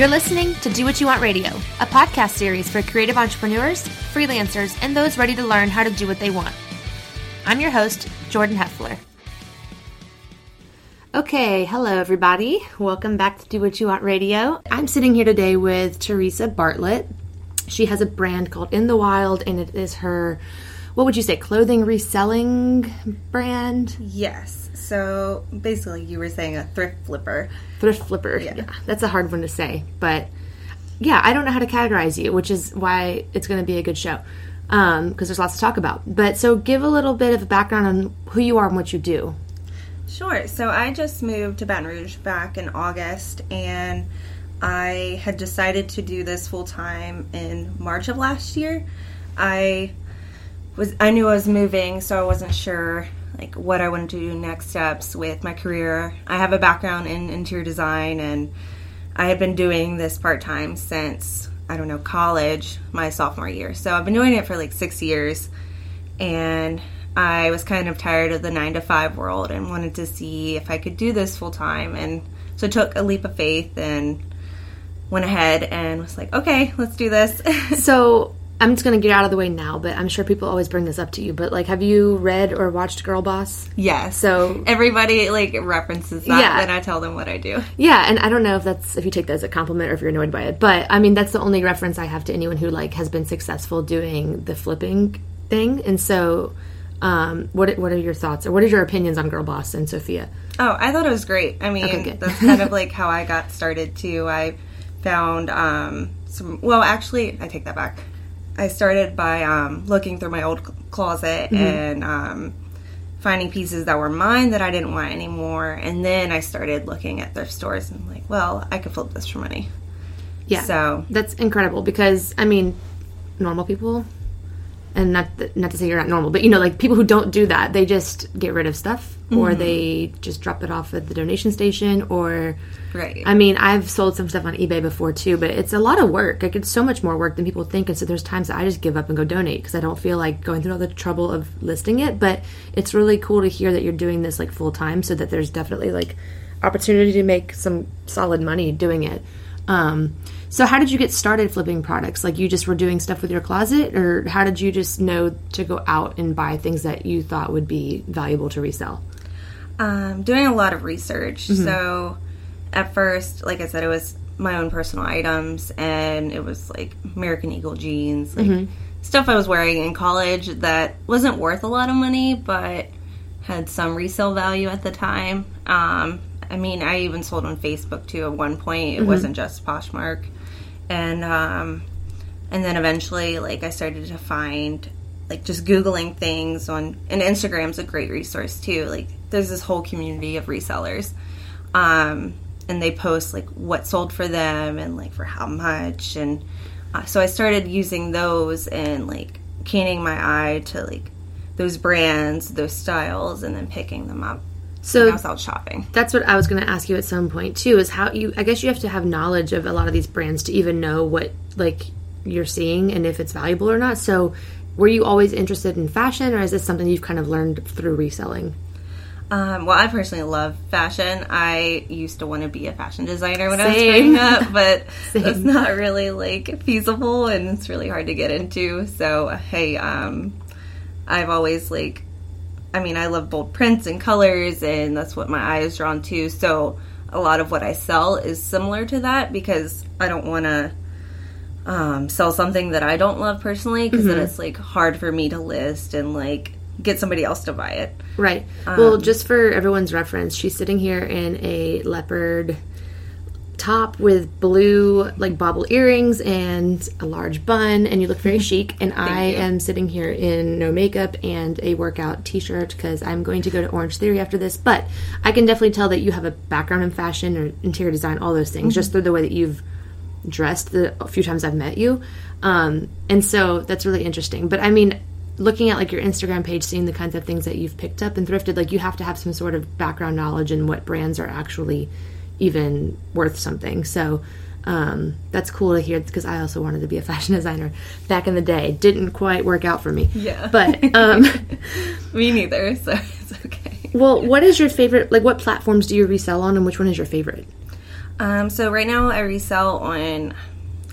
You're listening to Do What You Want Radio, a podcast series for creative entrepreneurs, freelancers, and those ready to learn how to do what they want. I'm your host, Jordan Heffler. Okay, hello everybody. Welcome back to Do What You Want Radio. I'm sitting here today with Teresa Bartlett. She has a brand called In the Wild, and it is her, what would you say, clothing reselling brand? Yes. So basically, you were saying a thrift flipper. Thrift flipper. Yeah. That's a hard one to say, but yeah, I don't know how to categorize you, which is why it's going to be a good show because um, there's lots to talk about. But so give a little bit of a background on who you are and what you do. Sure. So I just moved to Baton Rouge back in August, and I had decided to do this full time in March of last year. I was I knew I was moving, so I wasn't sure like what I wanted to do next steps with my career. I have a background in interior design and I had been doing this part time since I don't know college, my sophomore year. So I've been doing it for like 6 years and I was kind of tired of the 9 to 5 world and wanted to see if I could do this full time and so I took a leap of faith and went ahead and was like, "Okay, let's do this." so, I'm just gonna get out of the way now, but I'm sure people always bring this up to you. But like, have you read or watched Girlboss? Yeah. So everybody like references that, yeah. and I tell them what I do. Yeah, and I don't know if that's if you take that as a compliment or if you're annoyed by it, but I mean that's the only reference I have to anyone who like has been successful doing the flipping thing. And so, um, what what are your thoughts or what are your opinions on Girlboss and Sophia? Oh, I thought it was great. I mean, okay, that's kind of like how I got started too. I found um, some. Well, actually, I take that back I started by um, looking through my old closet mm-hmm. and um, finding pieces that were mine that I didn't want anymore. And then I started looking at thrift stores and like, well, I could flip this for money. Yeah. So that's incredible because I mean, normal people and not th- not to say you're not normal, but you know, like people who don't do that, they just get rid of stuff mm-hmm. or they just drop it off at the donation station or right. I mean, I've sold some stuff on eBay before too, but it's a lot of work. Like it's so much more work than people think, and so there's times that I just give up and go donate because I don't feel like going through all the trouble of listing it. But it's really cool to hear that you're doing this like full time, so that there's definitely like opportunity to make some solid money doing it. Um, so how did you get started flipping products? Like you just were doing stuff with your closet or how did you just know to go out and buy things that you thought would be valuable to resell? Um, doing a lot of research. Mm-hmm. So at first, like I said, it was my own personal items and it was like American Eagle jeans, like mm-hmm. stuff I was wearing in college that wasn't worth a lot of money but had some resale value at the time. Um, I mean, I even sold on Facebook too at one point. It mm-hmm. wasn't just Poshmark and um, and then eventually like I started to find like just googling things on and Instagram's a great resource too. Like there's this whole community of resellers. Um, and they post like what sold for them and like for how much and uh, so I started using those and like canning my eye to like those brands, those styles, and then picking them up so I was out shopping. That's what I was going to ask you at some point too. Is how you? I guess you have to have knowledge of a lot of these brands to even know what like you're seeing and if it's valuable or not. So, were you always interested in fashion, or is this something you've kind of learned through reselling? Um, well, I personally love fashion. I used to want to be a fashion designer when Same. I was growing up, but it's not really like feasible, and it's really hard to get into. So, hey, um, I've always like I mean, I love bold prints and colors, and that's what my eye is drawn to. So a lot of what I sell is similar to that because I don't want to um, sell something that I don't love personally because mm-hmm. then it's like hard for me to list and like get somebody else to buy it. Right. Um, well, just for everyone's reference, she's sitting here in a leopard top with blue like bobble earrings and a large bun and you look very chic. And i you. am sitting here in no makeup and a workout t-shirt because i'm going to go to Orangetheory after this. But i can definitely tell that you have a background in fashion or interior design all those things mm-hmm. just through the way that you've dressed the few times i've met you. Um, and so that's really interesting. But i mean looking at like your instagram page seeing the kinds of things that you've picked up and thrifted like you have to have some sort of background knowledge in what brands are actually even worth something. So um, that's cool to hear because I also wanted to be a fashion designer back in the day. It Didn't quite work out for me. Yeah. But um, me neither, so it's okay. well, what is your favorite? Like, what platforms do you resell on, and which one is your favorite? Um, so right now I resell on,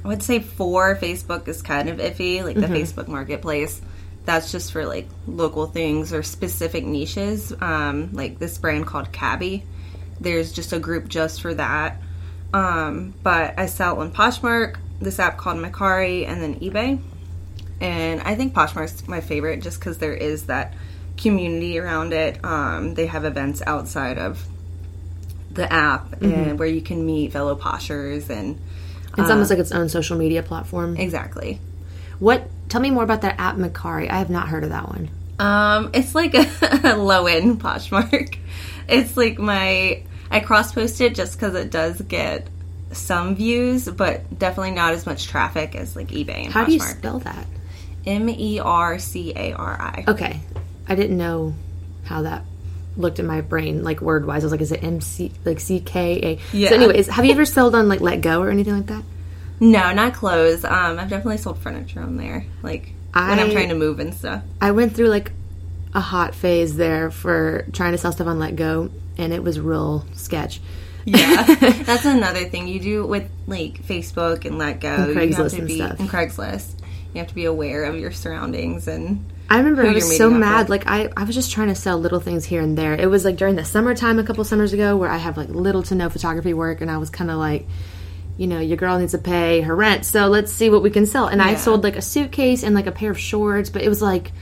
I would say four. Facebook is kind of iffy, like the Facebook Marketplace. That's just for like local things or specific niches. Um, like this brand called Cabi. There's just a group just for that. Um, but I sell on Poshmark, this app called Mercari, and then eBay. And I think Poshmark's my favorite just because there is that community around it. Um, they have events outside of the app and where you can meet fellow poshers and It's almost like its own social media platform. exactly. What? Tell me more about that app, Mercari. I have not heard of that one. Um, it's like a, low end Poshmark. It's like my I cross post it just because it does get some views, but definitely not as much traffic as like eBay and How do you spell that? M E R C A R I. Okay, I didn't know how that looked in my brain, like word wise. I was like, is it M C like C K A? Yeah. So, anyways, have you ever sold on like Letgo or anything like that? No, not clothes. Um, I've definitely sold furniture on there, like when I'm trying to move and stuff. I went through like a hot phase there for trying to sell stuff on Letgo, and it was real sketch. Yeah, that's another thing you do with like Facebook and Letgo. And you have Craigslist to and be stuff. and Craigslist. You have to be aware of your surroundings and I remember I was so mad. with. Like I, I was just trying to sell little things here and there. It was like during the summertime a couple summers ago where I have like little to no photography work, and I was kind of like, you know, your girl needs to pay her rent, so let's see what we can sell. And I sold like a suitcase and like a pair of shorts, but it was like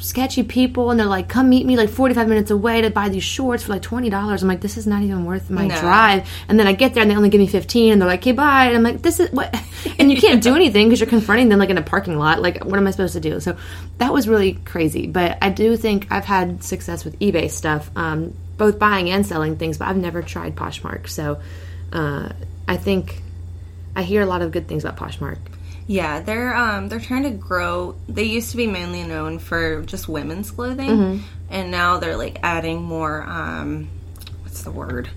sketchy people, and they're like, come meet me like forty five minutes away to buy these shorts for like twenty dollars. I'm like, this is not even worth my No. drive. And then I get there and they only give me fifteen, and they're like, okay, bye. And I'm like, this is what, and you can't do anything because you're confronting them like in a parking lot. Like, what am I supposed to do? So that was really crazy. But I do think I've had success with eBay stuff, um, both buying and selling things. But I've never tried Poshmark, so uh, I think I hear a lot of good things about Poshmark. Yeah, they're um they're trying to grow. They used to be mainly known for just women's clothing, Mm-hmm. and now they're like adding more um what's the word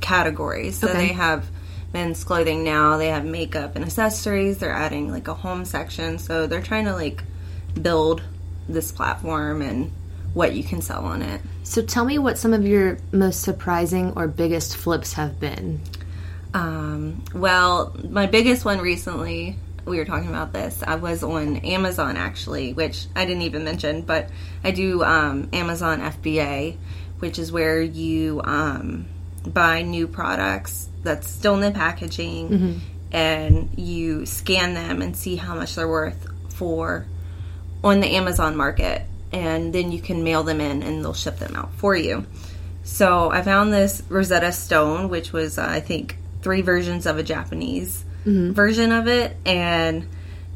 categories. So Okay. they have men's clothing now. They have makeup and accessories. They're adding like a home section. So they're trying to like build this platform and what you can sell on it. So tell me what some of your most surprising or biggest flips have been. Um, well, my biggest one recently, we were talking about this, I was on Amazon actually, which I didn't even mention, but I do um, Amazon FBA, which is where you um, buy new products that's still in the packaging and you scan them and see how much they're worth for on the Amazon market. And then you can mail them in and they'll ship them out for you. So I found this Rosetta Stone, which was, uh, I think, three versions of a Japanese Mm-hmm. version of it, and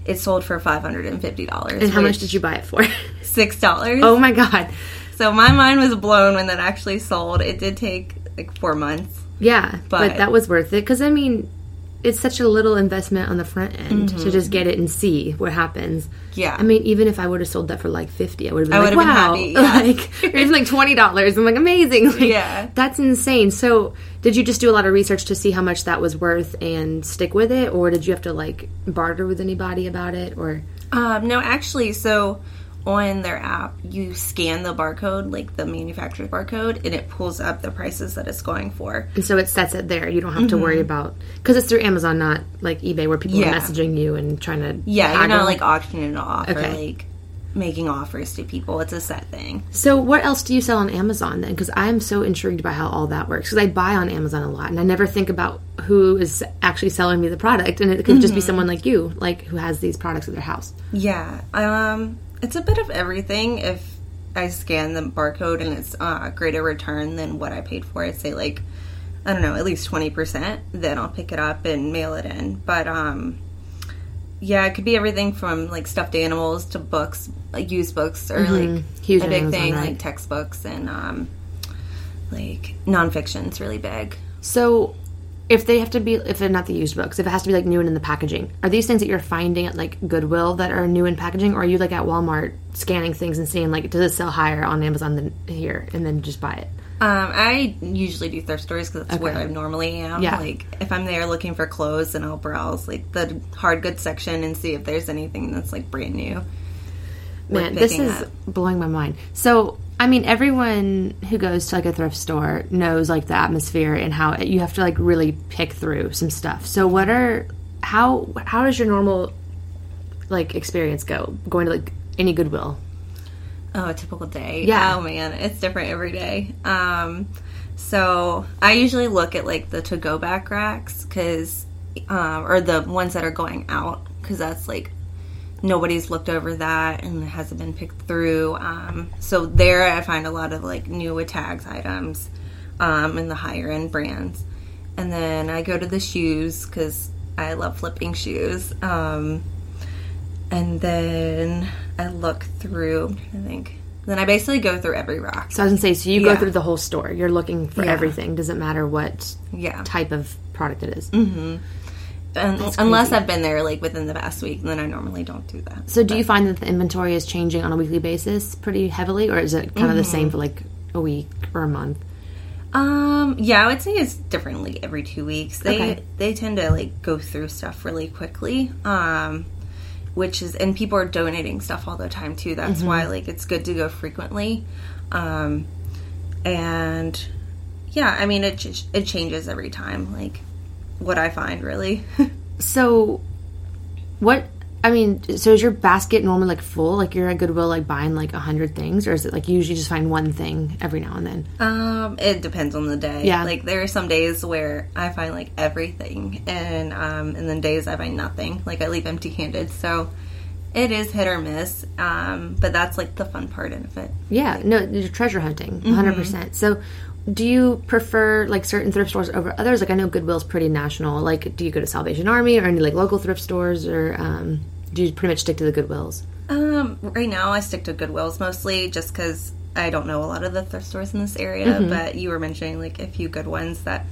it sold for five hundred and fifty dollars. And how much did you buy it for? Six dollars. oh my god. So my mind was blown when that actually sold. It did take like four months. Yeah, but, But- that was worth it because I mean, it's such a little investment on the front end to just get it and see what happens. Yeah. I mean, even if I would have sold that for like fifty, I would have been I like, "Wow!" happy, yeah. Like, even like twenty dollars. I'm like, amazing. Like, Yeah. that's insane. So, did you just do a lot of research to see how much that was worth and stick with it, or did you have to like barter with anybody about it, or? Um, no, actually, so on their app, you scan the barcode, like the manufacturer's barcode, and it pulls up the prices that it's going for. And so it sets it there. You don't have to worry about because it's through Amazon, not like eBay, where people Mm-hmm. Yeah. are messaging you and trying to Yeah, you're not like auctioning it off or like making offers to people. It's a set thing. So, what else do you sell on Amazon then? Because I'm so intrigued by how all that works. Because I buy on Amazon a lot, and I never think about who is actually selling me the product, and it could just be someone like you, like who has these products at their house. Yeah, um, it's a bit of everything. If I scan the barcode and it's uh, a greater return than what I paid for it, say like I don't know, at least twenty percent, then I'll pick it up and mail it in. But um, yeah, it could be everything from like stuffed animals to books, like used books, or like Huge a big thing right? like textbooks and um, like nonfiction's really big. So, if they have to be, if they're not the used books, if it has to be like new and in the packaging, are these things that you're finding at like Goodwill that are new in packaging, or are you like at Walmart scanning things and seeing like does it sell higher on Amazon than here, and then just buy it? Um, I usually do thrift stores because that's where I normally am. Yeah. Like if I'm there looking for clothes, then I'll browse like the hard goods section and see if there's anything that's like brand new. Man, this is up. blowing my mind. So, I mean, everyone who goes to like a thrift store knows like the atmosphere and how you have to like really pick through some stuff. So, what are how how does your normal like experience go going to like any Goodwill? Oh, a typical day. Yeah. Oh man, it's different every day. Um, so I usually look at like the to go back racks because, um, or the ones that are going out because that's like nobody's looked over that and it hasn't been picked through. Um, so there I find a lot of like new with tags items, um, and the higher end brands. And then I go to the shoes because I love flipping shoes. Um, and then I look through. To think. Then I basically go through every rack. So I was gonna say, so you Yeah. go through the whole store. You're looking for Yeah. everything. Doesn't matter what Yeah. type of product it is. Un- unless I've been there like within the past week, then I normally don't do that. So do you find that the inventory is changing on a weekly basis pretty heavily, or is it kind of the Mm-hmm. same for like a week or a month? Um, yeah, I would say it's different like every two weeks. They Okay. they tend to like go through stuff really quickly. Um, which is and people are donating stuff all the time too. That's Mm-hmm. why like it's good to go frequently. Um, and yeah, I mean it ch- it changes every time. Like what I find really. So, what? I mean, so is your basket normally like full? Like you're at Goodwill like buying like a hundred things, or is it like you usually just find one thing every now and then? Um, it depends on the day. Yeah. Like there are some days where I find like everything and um and then days I find nothing. Like I leave empty handed. So it is hit or miss. Um, but that's like the fun part of it. Yeah, no, you're treasure hunting, Mm-hmm. 100 percent. So, do you prefer like certain thrift stores over others? Like I know Goodwill's pretty national. Like, do you go to Salvation Army or any like local thrift stores, or um, do you pretty much stick to the Goodwills? Um, right now I stick to Goodwills mostly just because I don't know a lot of the thrift stores in this area. Mm-hmm. But you were mentioning like a few good ones that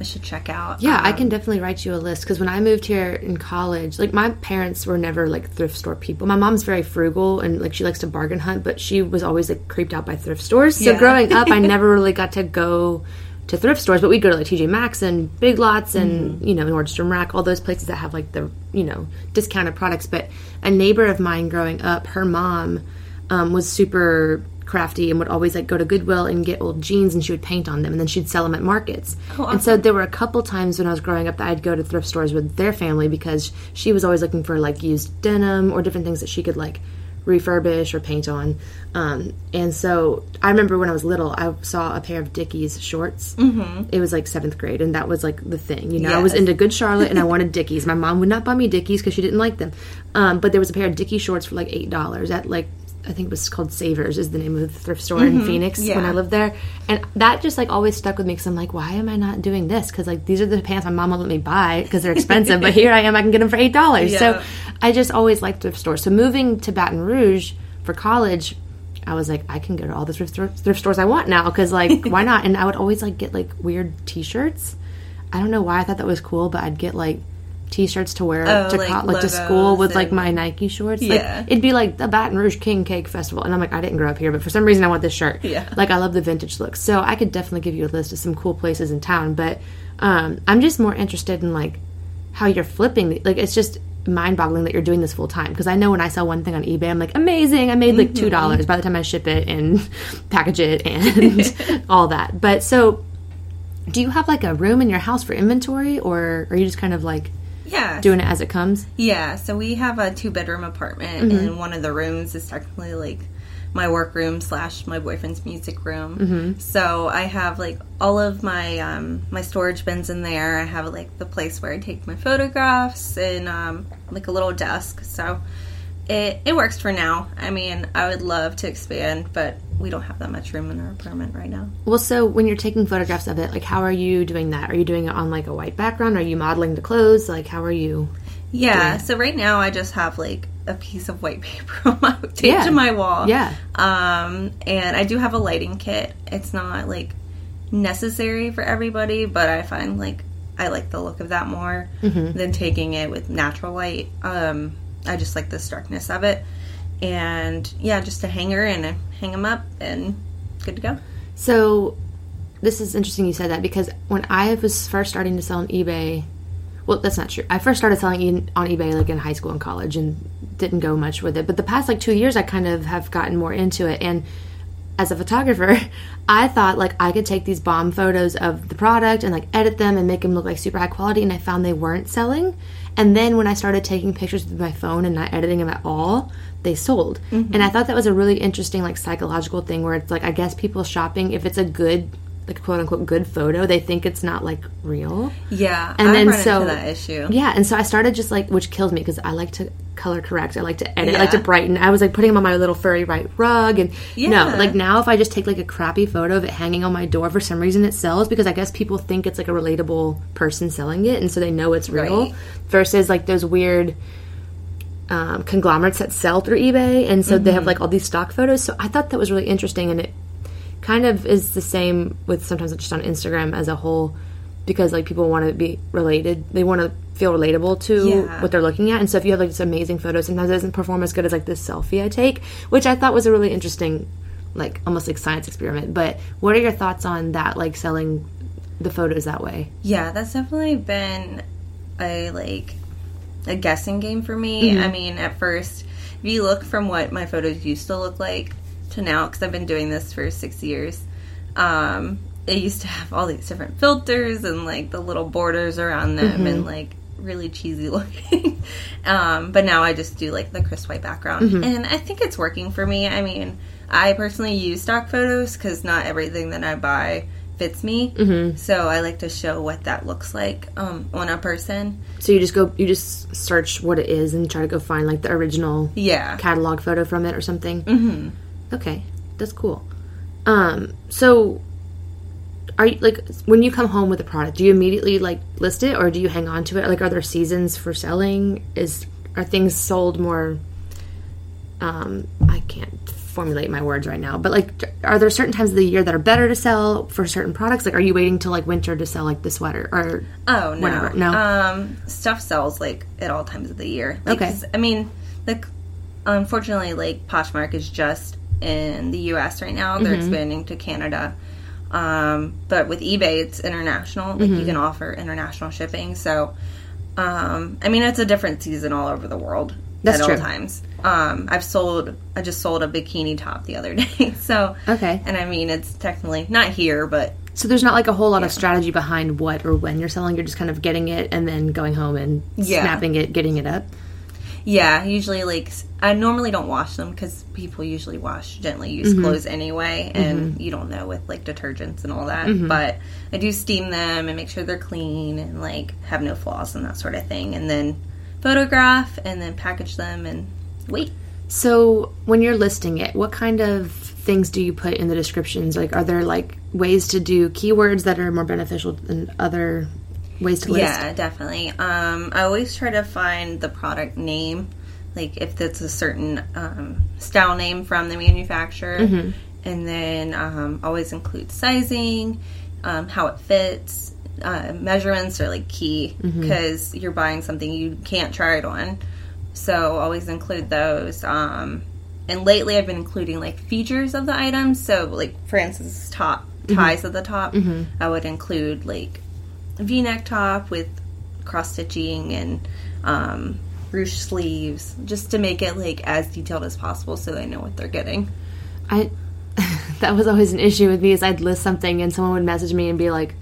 I should check out. Yeah, I Um, can definitely write you a list because when I moved here in college, like my parents were never like thrift store people. My mom's very frugal and like she likes to bargain hunt, but she was always like creeped out by thrift stores. So Yeah. growing up, I never really got to go to thrift stores, but we'd go to like TJ Maxx and Big Lots and you know Nordstrom Rack, all those places that have like the you know discounted products. But a neighbor of mine growing up, her mom um, was super crafty and would always like go to Goodwill and get old jeans and she would paint on them and then she'd sell them at markets. And so there were a couple times when I was growing up that I'd go to thrift stores with their family because she was always looking for like used denim or different things that she could like refurbish or paint on. Um, and so I remember when I was little, I saw a pair of Dickies shorts. Mm-hmm. It was like seventh grade, and that was like the thing. You know, I was into Good Charlotte, and I wanted Dickies. My mom would not buy me Dickies because she didn't like them. Um, but there was a pair of Dickie shorts for like eight dollars at like. I think it was called Savers is the name of the thrift store in mm-hmm. Phoenix when I lived there, and that just like always stuck with me because I'm like, why am I not doing this? Because like these are the pants my mom won't let me buy because they're expensive, but here I am, I can get them for eight dollars. So I just always liked thrift stores. So moving to Baton Rouge for college, I was like, I can go to all the thrift, thrift stores I want now because like why not? And I would always like get like weird T-shirts. I don't know why I thought that was cool, but I'd get like T-shirts to wear Oh, to like co- like to school with like my Nike shorts. Yeah. Like it'd be like the Baton Rouge King Cake Festival, and I'm like, I didn't grow up here, but for some reason I want this shirt. Yeah. Like I love the vintage look, so I could definitely give you a list of some cool places in town. But um, I'm just more interested in like how you're flipping. Like it's just mind-boggling that you're doing this full time because I know when I sell one thing on eBay, I'm like, amazing, I made like two dollars by the time I ship it and package it and all that. But so, do you have like a room in your house for inventory, or are you just kind of like Yeah. doing it as it comes? Yeah, so we have a two bedroom apartment, Mm-hmm. and one of the rooms is technically like my work room slash my boyfriend's music room. Mm-hmm. So I have like all of my um, my storage bins in there. I have like the place where I take my photographs and um, like a little desk. So it it works for now. I mean, I would love to expand, but we don't have that much room in our apartment right now. Well, so when you're taking photographs of it, like how are you doing that? Are you doing it on like a white background? Are you modeling the clothes? Like how are you? Yeah, so right now I just have like a piece of white paper on my taped Yeah. to my wall. Yeah. Um, and I do have a lighting kit. It's not like necessary for everybody, but I find like I like the look of that more Mm-hmm. than taking it with natural light. Um, I just like the starkness of it. And yeah, just a hanger and a, hang them up and good to go. So this is interesting you said that because when I was first starting to sell on eBay, well, that's not true. I first started selling on eBay like in high school and college and didn't go much with it. But the past like two years, I kind of have gotten more into it. And as a photographer, I thought like I could take these bomb photos of the product and like edit them and make them look like super high quality, and I found they weren't selling. And then when I started taking pictures with my phone and not editing them at all, they sold. Mm-hmm. And I thought that was a really interesting like psychological thing where it's like I guess people shopping if it's a good like quote unquote good photo, they think it's not like real. Yeah, And I then so- that issue. Yeah, and so I started just like, which kills me because I like to color correct. I like to edit. I like to brighten. I was like putting them on my little furry white rug, and Yeah. no, like now if I just take like a crappy photo of it hanging on my door, for some reason it sells because I guess people think it's like a relatable person selling it, and so they know it's real. Right. Versus like those weird um, conglomerates that sell through eBay, and so they have like all these stock photos. So I thought that was really interesting, and it kind of is the same with sometimes just on Instagram as a whole because like people want to be related they want to feel relatable to Yeah. what they're looking at and so if you have like this amazing photo sometimes it doesn't perform as good as like this selfie I take which I thought was a really interesting like almost like science experiment but what are your thoughts on that like selling the photos that way Yeah, that's definitely been a like a guessing game for me. Mm-hmm. I mean, at first, if you look from what my photos used to look like to now, because I've been doing this for six years, um, it used to have all these different filters and like the little borders around them Mm-hmm. and like really cheesy looking. um, but now I just do like the crisp white background, Mm-hmm. and I think it's working for me. I mean, I personally use stock photos because not everything that I buy fits me. Mm-hmm. So I like to show what that looks like um, on a person. so you just go you just search what it is and try to go find like the original Yeah. catalog photo from it or something. Mm-hmm. Okay, that's cool. Um, so are you like when you come home with a product, do you immediately like list it or do you hang on to it? Like, are there seasons for selling? Is are things sold more? Um, I can't formulate my words right now, but like, are there certain times of the year that are better to sell for certain products? Like, are you waiting till like winter to sell like the sweater or? Oh no, Whatever. No. Um, stuff sells like at all times of the year. Like, Okay. I mean, like unfortunately, like Poshmark is just in the U.S. right now. Mm-hmm. They're expanding to Canada. Um, but with eBay, it's international. Like Mm-hmm. you can offer international shipping. So, um, I mean, it's a different season all over the world That's at true. all times. Um, I've sold. I just sold a bikini top the other day. So Okay. and I mean, it's technically not here, but So there's not like a whole lot of strategy behind what or when you're selling. You're just kind of getting it and then going home and Yeah. snapping it, getting it up. Yeah, usually like I normally don't wash them because people usually wash gently used Mm-hmm. clothes anyway, and you don't know with like detergents and all that. Mm-hmm. But I do steam them and make sure they're clean and like have no flaws and that sort of thing, and then photograph and then package them and wait. So when you're listing it, what kind of things do you put in the descriptions? Like, are there like ways to do keywords that are more beneficial than other ways to list? Yeah, definitely. Um, I always try to find the product name, like if it's a certain um, style name from the manufacturer, and then um, always include sizing, um, how it fits. Uh, measurements are like key because you're buying something you can't try it on. So always include those. Um, and lately, I've been including like features of the items. So, like for instance, top ties at the top, I would include like V-neck top with cross stitching and um, ruche sleeves, just to make it like as detailed as possible, so they know what they're getting. I that was always an issue with me is I'd list something and someone would message me and be like,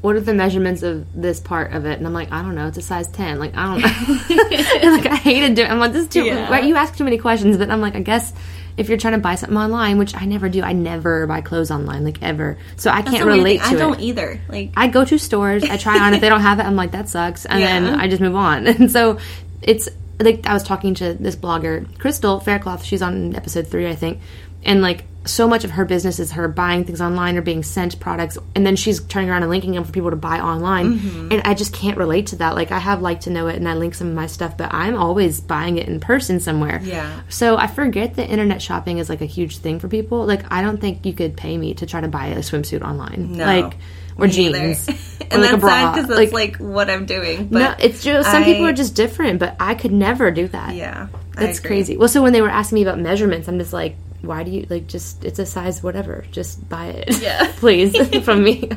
"What are the measurements of this part of it?" And I'm like, "I don't know. It's a size ten. Like I don't know." like I hated doing. I'm like, "This is too. Yeah. Right? You ask too many questions." But I'm like, I guess if you're trying to buy something online, which I never do, I never buy clothes online, like ever. So I can't relate I don't either. Like, I go to stores, I try on. If they don't have it, I'm like, that sucks, and Yeah. then I just move on. And so it's like I was talking to this blogger, Crystal Faircloth. She's on episode three, I think, and like so much of her business is her buying things online or being sent products, and then she's turning around and linking them for people to buy online. Mm-hmm. And I just can't relate to that. Like I have like to know it, and I link some of my stuff, but I'm always buying it in person somewhere. Yeah. So I forget that internet shopping is like a huge thing for people. Like I don't think you could pay me to try to buy a swimsuit online. No. Like or me jeans. and or like a that's bra. sad because that's like, what I'm doing. But no, it's just some people are just different, but I could never do that. yeah, I that's crazy. Well, so when they were asking me about measurements, I'm just like, why do you like just? It's a size whatever. Just buy it, Yeah. please, from me.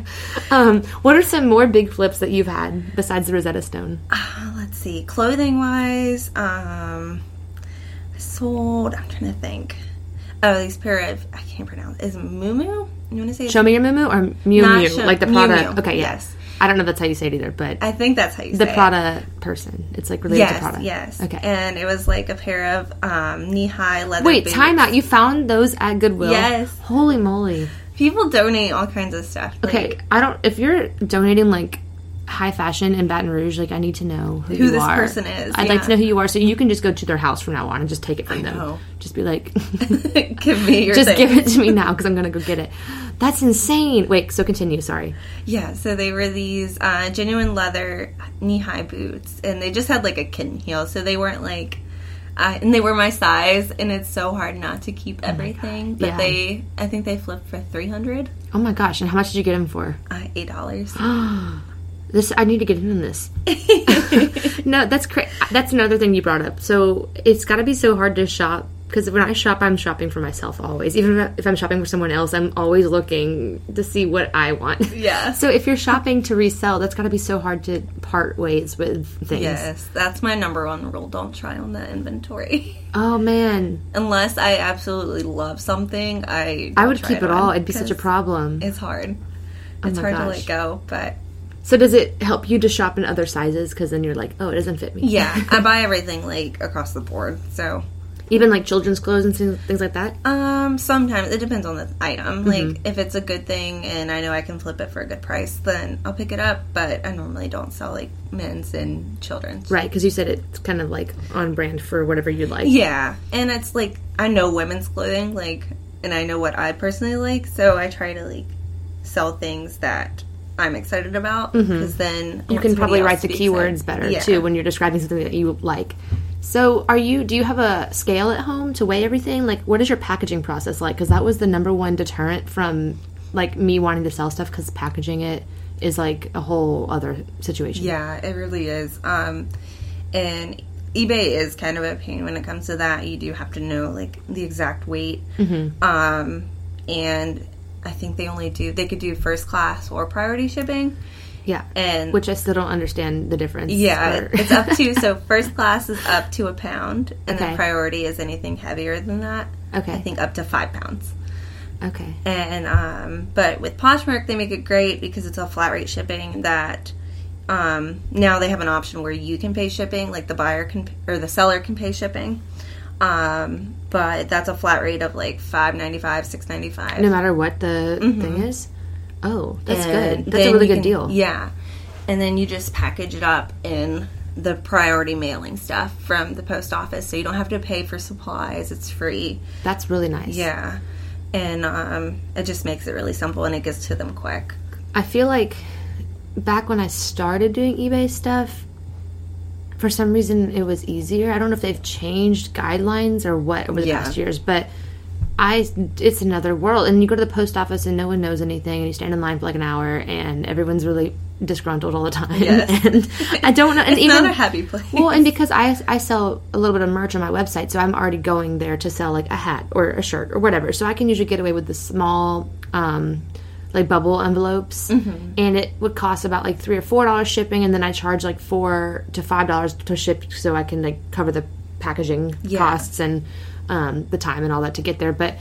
Um, what are some more big flips that you've had besides the Rosetta Stone? Uh, let's see, clothing wise, um, I sold. I'm trying to think. Oh, these pair of I can't pronounce. Is Moo You want to say? Show me your Moo or Miu Miu, like the product Prada. Mew, Okay, yeah. yes. I don't know if that's how you say it either, but I think that's how you the say it. The Prada person. It's like related Yes, to Prada. yes. Okay. And it was like a pair of um, knee-high leather. Wait, boots. time out. You found those at Goodwill? Yes. Holy moly. People donate all kinds of stuff. like, Okay, I don't. If you're donating like high fashion in Baton Rouge, like I need to know who, Who this are. person is, I'd like to know who you are, so you can just go to their house from now on and just take it from them. know. Just be like, give me your just thing. give it to me now because I'm gonna go get it. That's insane. Wait, so continue. Sorry. Yeah, so they were these uh, genuine leather knee-high boots, and they just had like a kitten heel, so they weren't like, uh, and they were my size, and it's so hard not to keep everything. But Yeah. they, I think they flipped for three hundred. Oh my gosh! And how much did you get them for? uh, eight dollars. This I need to get in on this. no, that's cra- that's another thing you brought up. So it's got to be so hard to shop because when I shop, I'm shopping for myself always. Even if- I'm shopping for someone else, I'm always looking to see what I want. Yeah. So if you're shopping to resell, that's got to be so hard to part ways with things. yes, that's my number one rule: don't try on that inventory. Oh man, Unless I absolutely love something, I I would keep it on, all. It'd be such a problem. It's hard. Oh It's my hard to let go, but So does it help you to shop in other sizes? Because then you're like, oh, it doesn't fit me. yeah, I buy everything like across the board. So Even like children's clothes and things, like that. Um, sometimes it depends on the item. Mm-hmm. Like if it's a good thing and I know I can flip it for a good price, then I'll pick it up. But I normally don't sell like men's and children's. Right, because you said it's kind of like on brand for whatever you like. Yeah, and it's like I know women's clothing, like, and I know what I personally like, so I try to like sell things that I'm excited about because then Mm-hmm. you can probably write the keywords better yeah. too when you're describing something that you like. So, are you? Do you have a scale at home to weigh everything? Like, what is your packaging process like? Because that was the number one deterrent from like me wanting to sell stuff because packaging it is like a whole other situation. Yeah, it really is. Um, and eBay is kind of a pain when it comes to that. You do have to know like the exact weight. Mm-hmm. Um, and I think they only do they could do first class or priority shipping. yeah. And Which I still don't understand the difference. yeah, for- it's up to so first class is up to a pound, and Okay. then priority is anything heavier than that. Okay. I think up to five pounds. okay. And um, but with Poshmark, they make it great because it's a flat rate shipping. That um, now they have an option where you can pay shipping, like the buyer can or the seller can pay shipping. Um, but that's a flat rate of like five ninety five, six ninety five. No matter what the thing is. Oh, that's And good. That's a really good can- deal. Yeah. And then you just package it up in the priority mailing stuff from the post office so you don't have to pay for supplies. It's free. That's really nice. Yeah. And um, it just makes it really simple and it gets to them quick. I feel like back when I started doing eBay stuff, for some reason it was easier. I don't know if they've changed guidelines or what over the Yeah. past years, but I it's another world. And you go to the post office and no one knows anything, and you stand in line for like an hour, and everyone's really disgruntled all the time. Yes. and I don't know. And It's even not a happy place. well, and because I I sell a little bit of merch on my website, so I'm already going there to sell like a hat or a shirt or whatever. So I can usually get away with the small, um, like bubble envelopes, Mm-hmm. and it would cost about like three or four dollars shipping, and then I charge like four to five dollars to ship, so I can like cover the packaging Yeah. costs and um, the time and all that to get there. But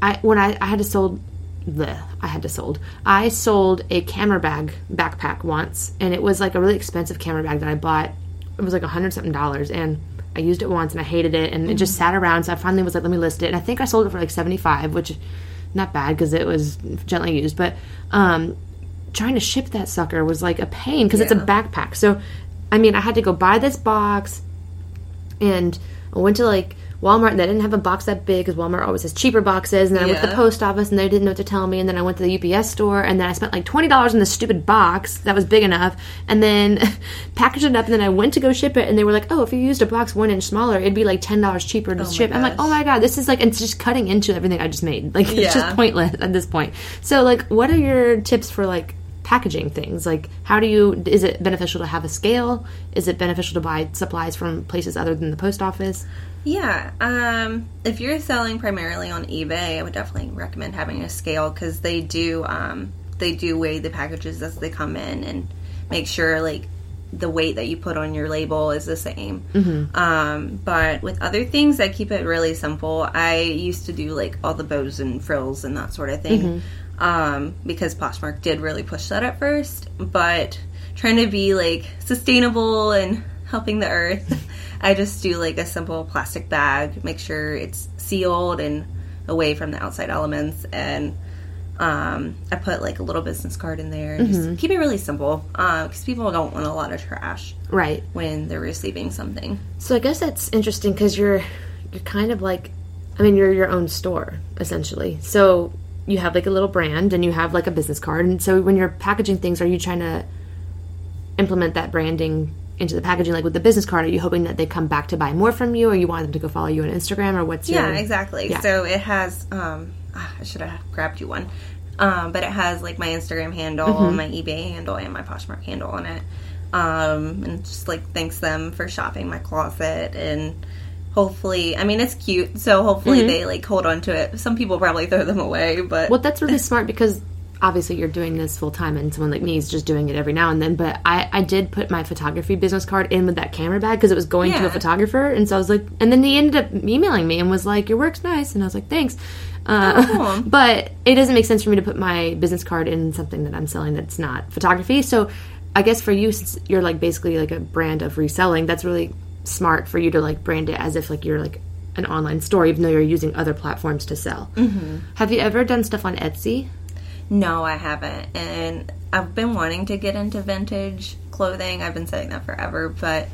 I when I, I had to sold the I had to sold. I sold a camera bag backpack once, and it was like a really expensive camera bag that I bought. It was like a hundred something dollars, and I used it once and I hated it, and it just sat around. So I finally was like, let me list it, and I think I sold it for like seventy five, which not bad because it was gently used, but um, trying to ship that sucker was like a pain because it's a backpack. So I mean, I had to go buy this box and I went to like Walmart and they didn't have a box that big because Walmart always has cheaper boxes. And then I went to the post office and they didn't know what to tell me. And then I went to the UPS store and then I spent like twenty dollars in this stupid box that was big enough. And then packaged it up. And then I went to go ship it and they were like, "Oh, if you used a box one inch smaller, it'd be like ten dollars cheaper to oh my ship." I'm like, "Oh my god, this is like it's just cutting into everything I just made. Like it's just pointless at this point." So like, what are your tips for like? packaging things like how do you is it beneficial to have a scale is it beneficial to buy supplies from places other than the post office Yeah. Um, if you're selling primarily on eBay, I would definitely recommend having a scale because they do um, they do weigh the packages as they come in and make sure like the weight that you put on your label is the same. Mm-hmm. Um, but with other things, I keep it really simple. I used to do like all the bows and frills and that sort of thing Mm-hmm. um, because Poshmark did really push that at first. But trying to be like sustainable and helping the earth, I just do like a simple plastic bag, make sure it's sealed and away from the outside elements and um, I put like a little business card in there and Mm-hmm. just keep it really simple because people don't want a lot of trash Right. when they're receiving something. So I guess that's interesting because you're you're kind of like, I mean, you're your own store essentially. So you have like a little brand and you have like a business card, and so when you're packaging things, are you trying to implement that branding into the packaging? Like with the business card, are you hoping that they come back to buy more from you, or you want them to go follow you on Instagram, or what's your Yeah, your exactly. Yeah. So it has. Um, ah, I should have grabbed you one, um, but it has like my Instagram handle, Mm-hmm. my eBay handle, and my Poshmark handle on it. Um, and just like thanks them for shopping my closet and. Hopefully, I mean it's cute, so hopefully Mm-hmm. they like hold on to it. Some people probably throw them away, but Well, that's really smart because obviously you're doing this full time, and someone like me is just doing it every now and then. But I, I did put my photography business card in with that camera bag because it was going to a photographer, and so I was like, and then he ended up emailing me and was like, "Your work's nice," and I was like, "Thanks." Uh, Oh. but it doesn't make sense for me to put my business card in something that I'm selling that's not photography. So I guess for you, since you're like basically like a brand of reselling, that's really smart for you to like brand it as if like you're like an online store, even though you're using other platforms to sell. Mm-hmm. Have you ever done stuff on Etsy? No, I haven't. And I've been wanting to get into vintage clothing. I've been saying that forever, but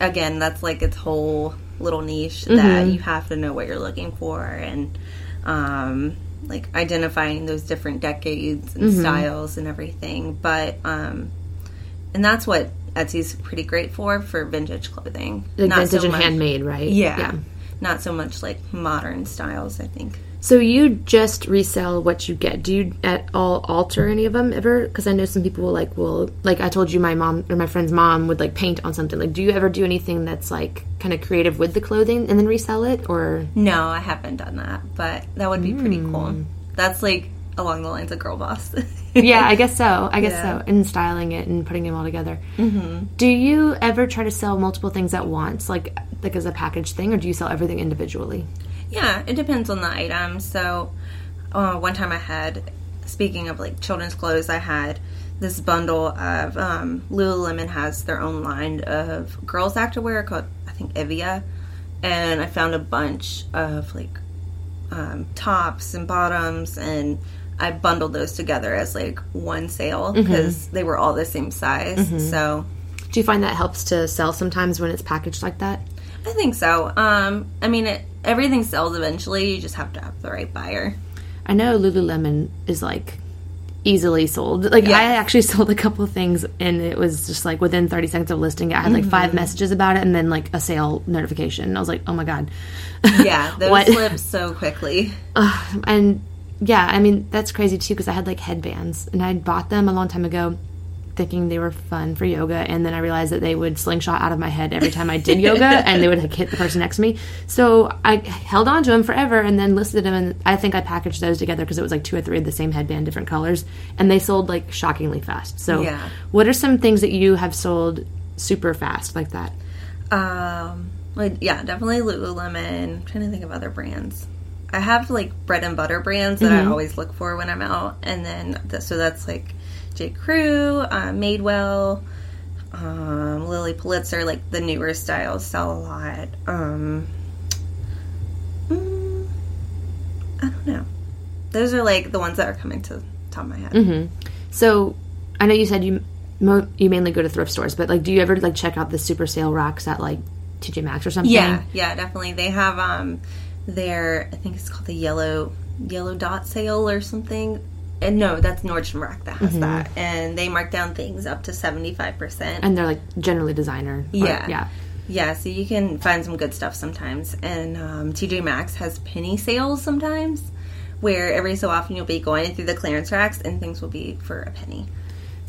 again, that's like its whole little niche that you have to know what you're looking for and um like identifying those different decades and styles and everything. But um and that's what Etsy's pretty great for for vintage clothing. Like Not vintage so and much- handmade, right? Yeah, Yeah. Not so much like modern styles, I think. So you just resell what you get. Do you at all alter any of them ever? Because I know some people will like, well, like I told you, my mom or my friend's mom would like paint on something. Like, do you ever do anything that's like kind of creative with the clothing and then resell it, or No, I haven't done that, but that would be pretty Hmm. cool. That's like along the lines of Girlboss. yeah, I guess so. I guess Yeah. so. And styling it and putting them all together. Mm-hmm. Do you ever try to sell multiple things at once, like like as a package thing, or do you sell everything individually? Yeah, it depends on the item. So, uh, one time I had, speaking of like children's clothes, I had this bundle of um, Lululemon has their own line of girls' activewear called I think Ivivva, and I found a bunch of like um, tops and bottoms and. I bundled those together as like one sale because they were all the same size. So Do you find that helps to sell sometimes when it's packaged like that? I think so. Um, I mean, it, everything sells eventually. You just have to have the right buyer. I know Lululemon is like easily sold. Like Yeah. I actually sold a couple of things and it was just like within 30 seconds of listing I had like five messages about it and then like a sale notification. And I was like, "Oh my god." Yeah, those slip so quickly. and yeah, I mean, that's crazy too because I had like headbands and I bought them a long time ago thinking they were fun for yoga and then I realized that they would slingshot out of my head every time I did yoga and they would like, hit the person next to me. So I held on to them forever and then listed them and I think I packaged those together because it was like two or three of the same headband, different colors, and they sold like shockingly fast. So Yeah. what are some things that you have sold super fast like that? Um, like, yeah, definitely Lululemon. I'm trying to think of other brands. I have like bread and butter brands that I always look for when I'm out, and then th- so that's like J. Crew, uh, Madewell, um, Lilly Pulitzer. Like the newer styles sell a lot. Um, mm, I don't know. Those are like the ones that are coming to the top of my head. So I know you said you mo- you mainly go to thrift stores, but like, do you ever like check out the super sale racks at like TJ Maxx or something? Yeah, yeah, definitely. They have um their I think it's called the yellow yellow dot sale or something. And no, that's Nordstrom Rack that has Mm-hmm. that. And they mark down things up to seventy five percent. and they're like generally designer. or- Yeah. yeah. Yeah, so you can find some good stuff sometimes. And um, TJ Maxx has penny sales sometimes where every so often you'll be going through the clearance racks and things will be for a penny.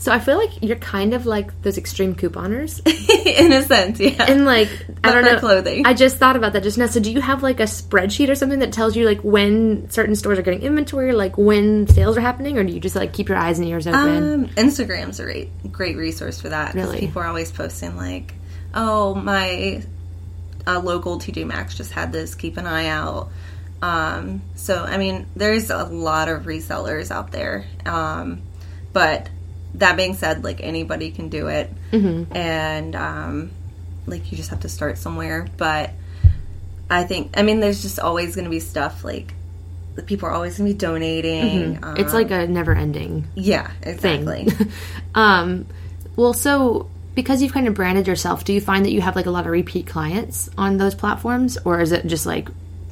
So I feel like you're kind of like those extreme couponers. in a sense, yeah. And like I don't know clothing. I just thought about that just now. So do you have like a spreadsheet or something that tells you like when certain stores are getting inventory, like when sales are happening, or do you just like keep your eyes and ears open? Um, Instagram's a great, great resource for that. Really? People are always posting like, "Oh, my uh, local TJ Maxx just had this. Keep an eye out." Um, so, I mean, there's a lot of resellers out there. Um, but that being said, like anybody can do it, Mm-hmm. and um, like you just have to start somewhere. But I think, I mean, there's just always going to be stuff like. the People are always going to be donating. Mm-hmm. it's um, like a never ending yeah, exactly. um, well, so because you've kind of branded yourself, do you find that you have like a lot of repeat clients on those platforms, or is it just like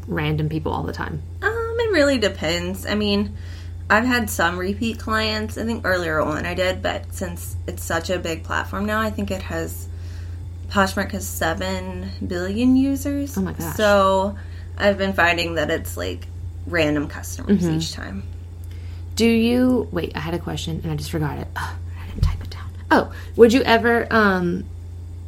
random people all the time? Um, it really depends. I mean, I've had some repeat clients. I think earlier on I did, but since it's such a big platform now, I think it has Poshmark has seven billion users. Oh my gosh. So I've been finding that it's like random customers Mm-hmm. each time. Do you wait? I had a question and I just forgot it. Ugh, I didn't type it down. Oh, would you ever um,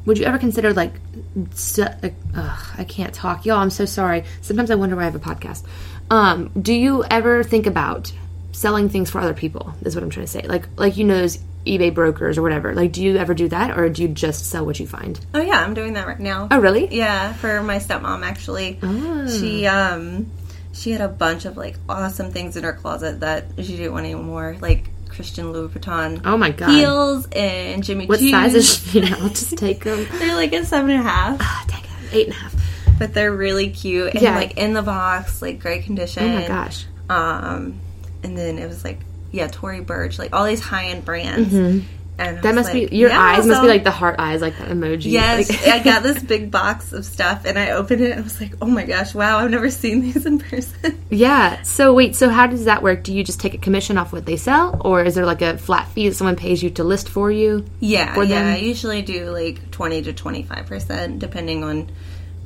would you ever consider like, uh, ugh, I can't talk, y'all. I'm so sorry. Sometimes I wonder why I have a podcast. Um, do you ever think about selling things for other people? Is what I'm trying to say. Like like you know those eBay brokers or whatever. Like, do you ever do that, or do you just sell what you find? Oh yeah, I'm doing that right now. Oh, really? Yeah, for my stepmom actually. Oh. She um she had a bunch of like awesome things in her closet that she didn't want anymore, like Christian Louboutin Oh my god. heels and Jimmy What Choo's. size is she? I'll just take them. They're like a seven and a half, Ah, dang it. Eight and a half. but they're really cute and Yeah. like in the box, like great condition. Oh my gosh. Um, and then it was like yeah, Tory Burch, like all these high end brands. Mm-hmm. That must like, be your yeah, eyes must be like the heart eyes, like that emoji. Yes, Like- I got this big box of stuff and I opened it and I was like, oh my gosh, wow, I've never seen these in person. yeah. So wait, so how does that work? Do you just take a commission off what they sell, or is there like a flat fee that someone pays you to list for you? Yeah, For yeah. them? I usually do like 20 to 25% depending on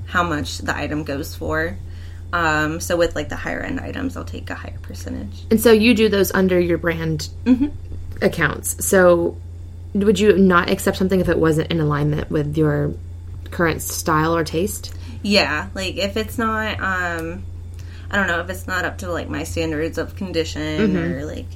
how much the item goes for. Um, so with like the higher end items, I'll take a higher percentage. And so you do those under your brand accounts. So would you not accept something if it wasn't in alignment with your current style or taste? Yeah, like if it's not, um, I don't know, if it's not up to like my standards of condition or like,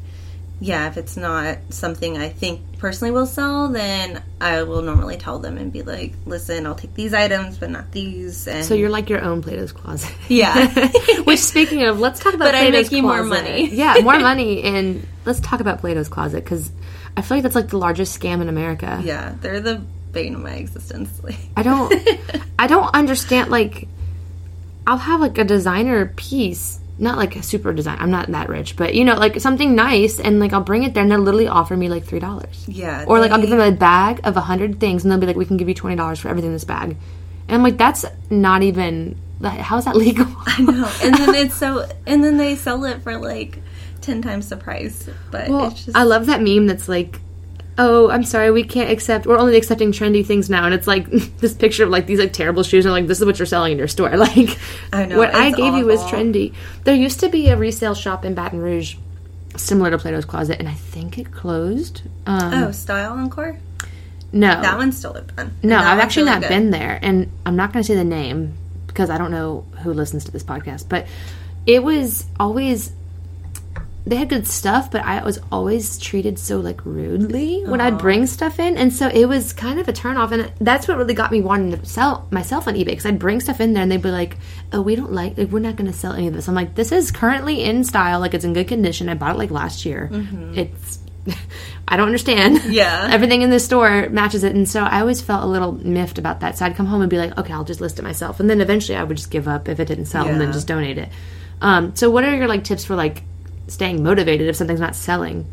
yeah, if it's not something I think personally will sell, then I will normally tell them and be like, listen, I'll take these items, but not these. And So you're like your own Plato's Closet. yeah. Which, speaking of, let's talk about But I'm Plato's making more money. yeah, more money, and let's talk about Plato's Closet because I feel like that's like the largest scam in America. yeah, they're the bane of my existence. Like, I don't, I don't understand. Like, I'll have like a designer piece, not like a super design. I'm not that rich, but you know, like something nice, and like I'll bring it there, and they'll literally offer me like three dollars. Yeah, Or like I'll give them a bag of a hundred things, and they'll be like, "We can give you twenty dollars for everything in this bag," and I'm like, "That's not even. like, How is that legal?" I know. And then it's so, and then they sell it for like 10 times the price. But Well, it's just, I love that meme that's like, "Oh, I'm sorry, we can't accept. We're only accepting trendy things now." And it's like this picture of like these like terrible shoes, and like this is what you're selling in your store. Like, I know, what I gave you was trendy. There used to be a resale shop in Baton Rouge, similar to Plato's Closet, and I think it closed. Um, oh, Style Encore? no, That one's still open. no, I've actually really not good. been there, and I'm not going to say the name because I don't know who listens to this podcast. But it was always they had good stuff, but I was always treated so like rudely when I'd bring stuff in, and so it was kind of a turnoff. And that's what really got me wanting to sell myself on eBay because I'd bring stuff in there, and they'd be like, "Oh, we don't like, like we're not going to sell any of this." I'm like, "This is currently in style, like it's in good condition. I bought it like last year. It's." I don't understand. Yeah. Everything in the store matches it. And so I always felt a little miffed about that. So I'd come home and be like, okay, I'll just list it myself. And then eventually I would just give up if it didn't sell and then just donate it. Um, so what are your like tips for like staying motivated if something's not selling?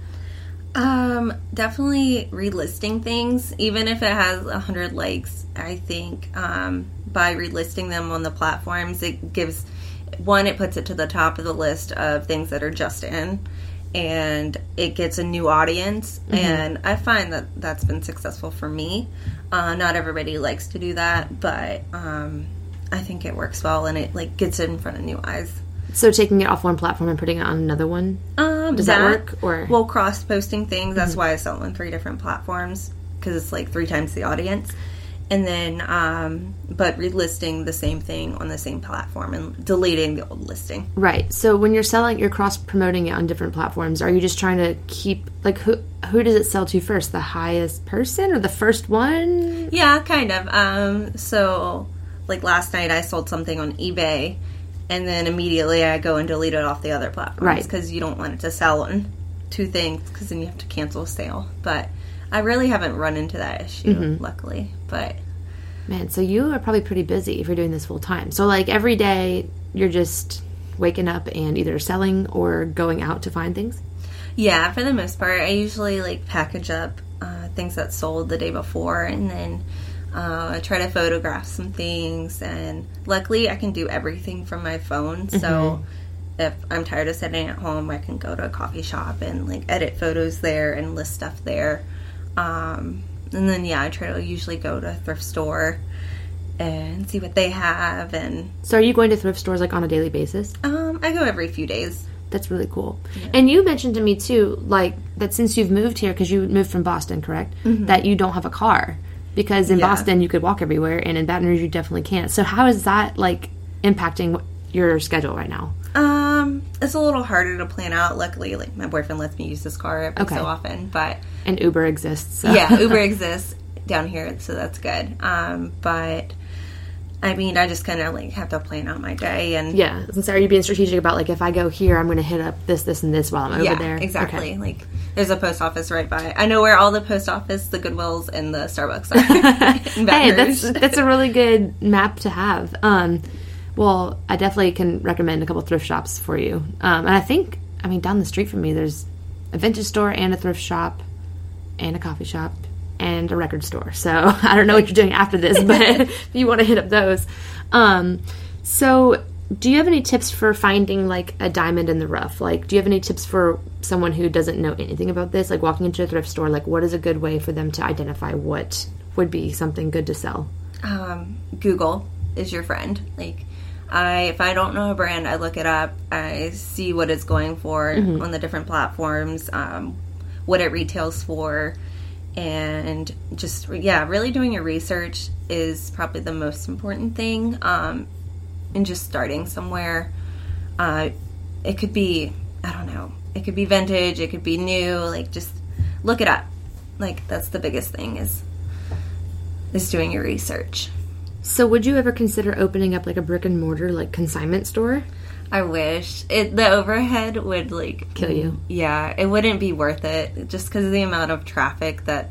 Um, definitely relisting things, even if it has a hundred likes. I think um, by relisting them on the platforms, it gives one. It puts it to the top of the list of things that are just in, and it gets a new audience. And I find that that's been successful for me. Uh, not everybody likes to do that, but um, I think it works well, and it like gets it in front of new eyes. So taking it off one platform and putting it on another one. Um, Does that work, or- well, cross posting things? That's why I sell on three different platforms because it's like three times the audience. And then, um, but relisting the same thing on the same platform and deleting the old listing. Right. So when you're selling, you're cross promoting it on different platforms. Are you just trying to keep like who who does it sell to first? The highest person or the first one? Yeah, kind of. Um, so, like last night, I sold something on eBay, and then immediately I go and delete it off the other platforms Right. because you don't want it to sell on two things because then you have to cancel a sale. But I really haven't run into that issue, Mm-hmm. luckily. But Man, so you are probably pretty busy if you're doing this full time. So like every day you're just waking up and either selling or going out to find things. yeah, for the most part, I usually like package up uh, things that sold the day before, and then. Uh, I try to photograph some things, and luckily I can do everything from my phone. So if I'm tired of sitting at home, I can go to a coffee shop and like edit photos there and list stuff there. Um, and then yeah, I try to usually go to a thrift store and see what they have, and So are you going to thrift stores like on a daily basis? um, I go every few days. That's really cool. And you mentioned to me too, like that since you've moved here, because you moved from Boston, correct? That you don't have a car because in Yeah. Boston you could walk everywhere, and in Baton Rouge you definitely can't. So how is that like impacting your schedule right now? Um, it's a little harder to plan out. Luckily, like my boyfriend lets me use his car every Okay. so often, but And Uber exists. So. yeah, Uber exists down here, so that's good. Um, but I mean, I just kind of like have to plan out my day and Yeah. So are you being strategic about like if I go here, I'm going to hit up this, this, and this while I'm over yeah, there? exactly. Okay. Like there's a post office right by. I know where all the post office, the Goodwills, and the Starbucks are. hey, that's that's a really good map to have. Um, well, I definitely can recommend a couple thrift shops for you. Um, and I think, I mean, down the street from me, there's a vintage store and a thrift shop, and a coffee shop, and a record store. So I don't know what you're doing after this, but if you want to hit up those. Um, so, do you have any tips for finding like a diamond in the rough? Like, do you have any tips for someone who doesn't know anything about this? Like, walking into a thrift store, like, what is a good way for them to identify what would be something good to sell? um, Google is your friend. Like, I if I don't know a brand, I look it up. I see what it's going for on the different platforms, um, what it retails for, and just yeah, really doing your research is probably the most important thing. Um, and just starting somewhere. Uh, it could be I don't know. It could be vintage. It could be new. Like just look it up. Like that's the biggest thing is is doing your research. So, would you ever consider opening up like a brick and mortar, like consignment store? I wish it the overhead would like Kill you. Yeah, it wouldn't be worth it just because of the amount of traffic that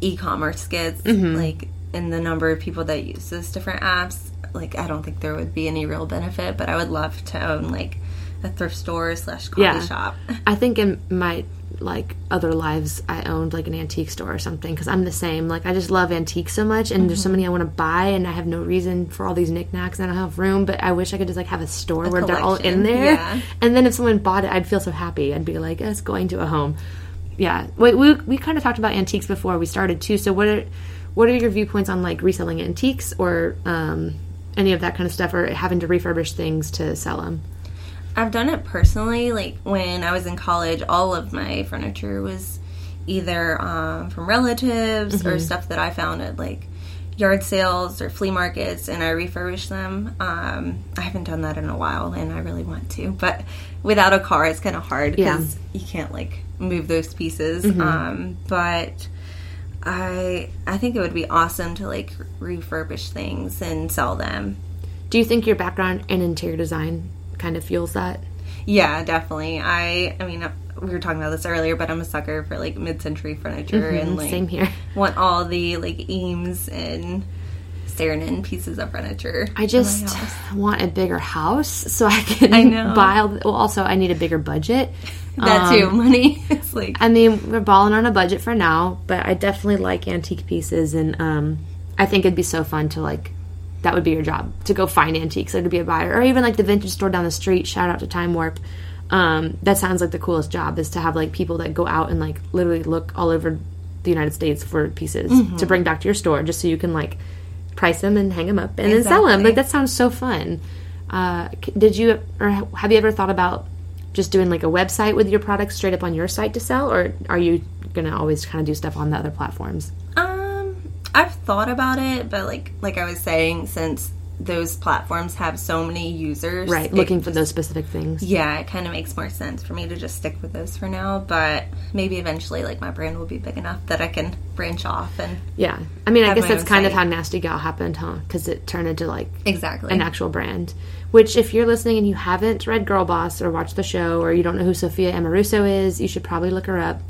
e-commerce gets, Mm-hmm. like, and the number of people that use those different apps. Like, I don't think there would be any real benefit, but I would love to own like a thrift store slash coffee Yeah. shop. I think in my like other lives, I owned like an antique store or something because I'm the same. Like, I just love antiques so much, and there's so many I want to buy, and I have no reason for all these knickknacks, and I don't have room. But I wish I could just like have a store where they're all in there, yeah. and then if someone bought it, I'd feel so happy. I'd be like, it's going to a home. Yeah, we, we we kind of talked about antiques before we started too. So what are what are your viewpoints on like reselling antiques or um, any of that kind of stuff, or having to refurbish things to sell them? I've done it personally. Like when I was in college, all of my furniture was either um, from relatives or stuff that I found at like yard sales or flea markets, and I refurbished them. Um, I haven't done that in a while, and I really want to. But without a car, it's kind of hard Yeah. because you can't like move those pieces. Um, but I I think it would be awesome to like refurbish things and sell them. Do you think your background in interior design kind of fuels that? Yeah, definitely. I I mean, we were talking about this earlier, but I'm a sucker for like mid-century furniture and like Mm-hmm. Same here. want all the like Eames and Saarinen pieces of furniture. I just want a bigger house so I can I know. buy. All the, well, also I need a bigger budget. that Um, too. Money. it's like I mean, we're balling on a budget for now, but I definitely like antique pieces, and um, I think it'd be so fun to like. That would be your job to go find antiques, or to be a buyer, or even like the vintage store down the street. Shout out to Time Warp. Um, that sounds like the coolest job is to have like people that go out and like literally look all over the United States for pieces Mm-hmm. to bring back to your store, just so you can like price them and hang them up and then sell them. Like that sounds so fun. Uh, did you or have you ever thought about just doing like a website with your products straight up on your site to sell, or are you gonna always kind of do stuff on the other platforms? Um, I've thought about it, but like like I was saying, since those platforms have so many users, Right, looking for those specific things. yeah, it kind of makes more sense for me to just stick with those for now. But maybe eventually, like my brand will be big enough that I can branch off and Yeah, I mean, I guess that's kind of how Nasty Gal happened, huh? Because it turned into like exactly an actual brand. Which, if you're listening and you haven't read Girlboss or watched the show, or you don't know who Sophia Amoruso is, you should probably look her up.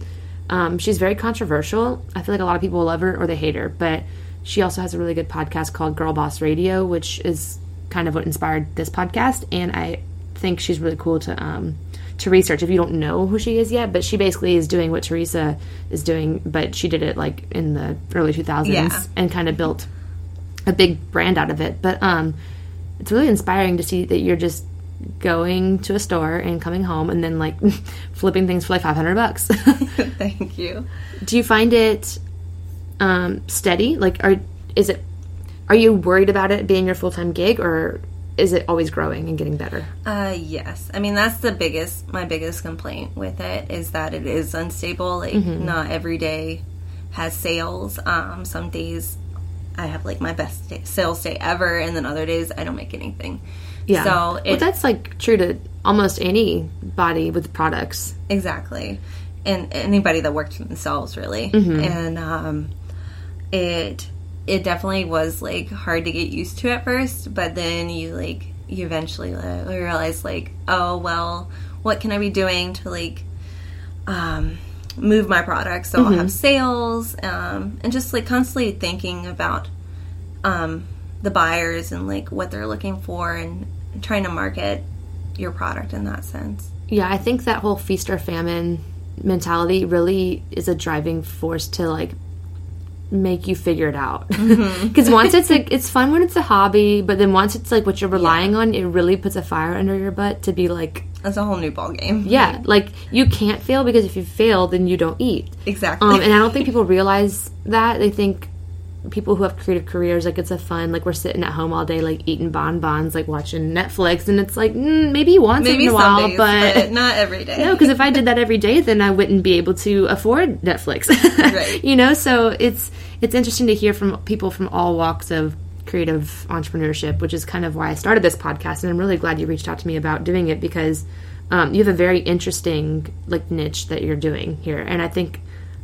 Um, she's very controversial. I feel like a lot of people love her or they hate her, but she also has a really good podcast called Girlboss Radio, which is kind of what inspired this podcast. And I think she's really cool to um, to research if you don't know who she is yet. But she basically is doing what Teresa is doing, but she did it like in the early 2000s Yeah. and kind of built a big brand out of it. But um, it's really inspiring to see that you're just going to a store and coming home and then like flipping things for like 500 bucks. Thank you. Do you find it um, steady? Like, are is it? Are you worried about it being your full time gig, or is it always growing and getting better? Uh, yes. I mean, that's the biggest, my biggest complaint with it is that it is unstable. Like, Mm-hmm. not every day has sales. Um, some days I have like my best day, sales day ever, and then other days I don't make anything. Yeah. So well, that's like true to almost anybody with products. exactly, and anybody that works for themselves really, Mm-hmm. and um, it it definitely was like hard to get used to at first, but then you like you eventually like, realize like oh well, what can I be doing to like um, move my products so I'll have sales um, and just like constantly thinking about um, the buyers and like what they're looking for and trying to market your product in that sense. Yeah, I think that whole feast or famine mentality really is a driving force to like make you figure it out. Because once it's like it's fun when it's a hobby, but then once it's like what you're relying on, it really puts a fire under your butt to be like, That's a whole new ball game. yeah, like you can't fail because if you fail, then you don't eat. exactly. Um, and I don't think people realize that. They think people who have creative careers like it's a fun like we're sitting at home all day like eating bonbons like watching Netflix and it's like mm, maybe once Maybe in a while days, but but not every day. no, because if I did that every day, then I wouldn't be able to afford Netflix. Right. You know, so it's it's interesting to hear from people from all walks of creative entrepreneurship, which is kind of why I started this podcast, and I'm really glad you reached out to me about doing it because um, you have a very interesting like niche that you're doing here, and I think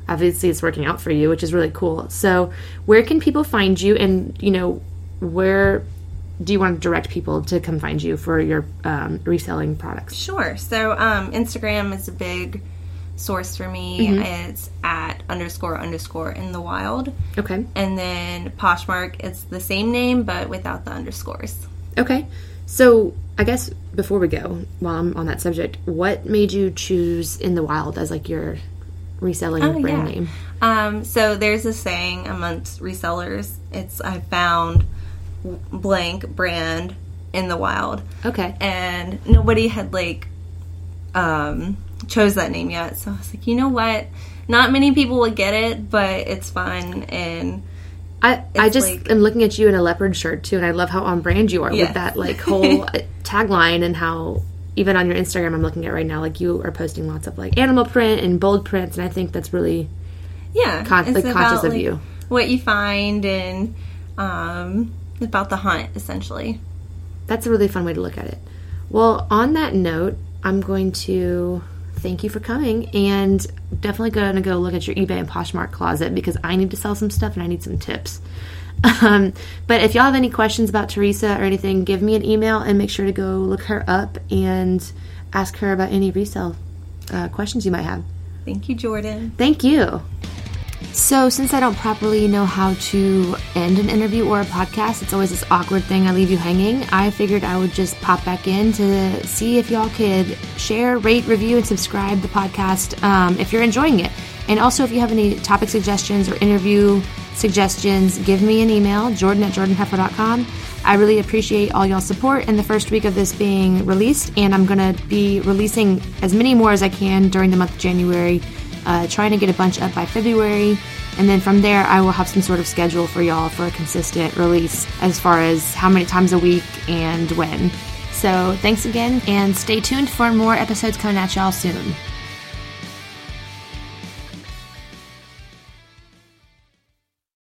obviously it's working out for you, which is really cool. So, where can people find you, and you know, where do you want to direct people to come find you for your um, reselling products? Sure. So um, Instagram is a big source for me. Mm-hmm. It's at underscore underscore in the wild. Okay. And then Poshmark, it's the same name but without the underscores. Okay. So, I guess before we go, while I'm on that subject, what made you choose In the Wild as like your reselling brand Oh, yeah. name? Um, so there's a saying amongst resellers. It's I found blank brand in the wild, Okay. and nobody had like um, chose that name yet. So I was like, you know what? Not many people would get it, but it's fun and I, I just like- am looking at you in a leopard shirt too, and I love how on brand you are Yes. with that like whole uh, tagline and how even on your Instagram I'm looking at right now, like you are posting lots of like animal print and bold prints, and I think that's really yeah, Con- like, conscious of you. what you find and um, about the hunt essentially. that's a really fun way to look at it. Well, on that note, I'm going to thank you for coming and definitely going to go look at your eBay and Poshmark closet because I need to sell some stuff and I need some tips. Um, but if y'all have any questions about Teresa or anything, give me an email and make sure to go look her up and ask her about any resale uh, questions you might have. Thank you, Jordan. Thank you. So, since I don't properly know how to end an interview or a podcast, it's always this awkward thing I leave you hanging. I figured I would just pop back in to see if y'all could share, rate, review, and subscribe the podcast um, if you're enjoying it. And also, if you have any topic suggestions or interview suggestions, give me an email, jordan at jordanheffer.com. I really appreciate all y'all's support in the first week of this being released, and I'm going to be releasing as many more as I can during the month of January uh, trying to get a bunch up by February. And then from there, I will have some sort of schedule for y'all for a consistent release as far as how many times a week and when. So thanks again, and stay tuned for more episodes coming at y'all soon.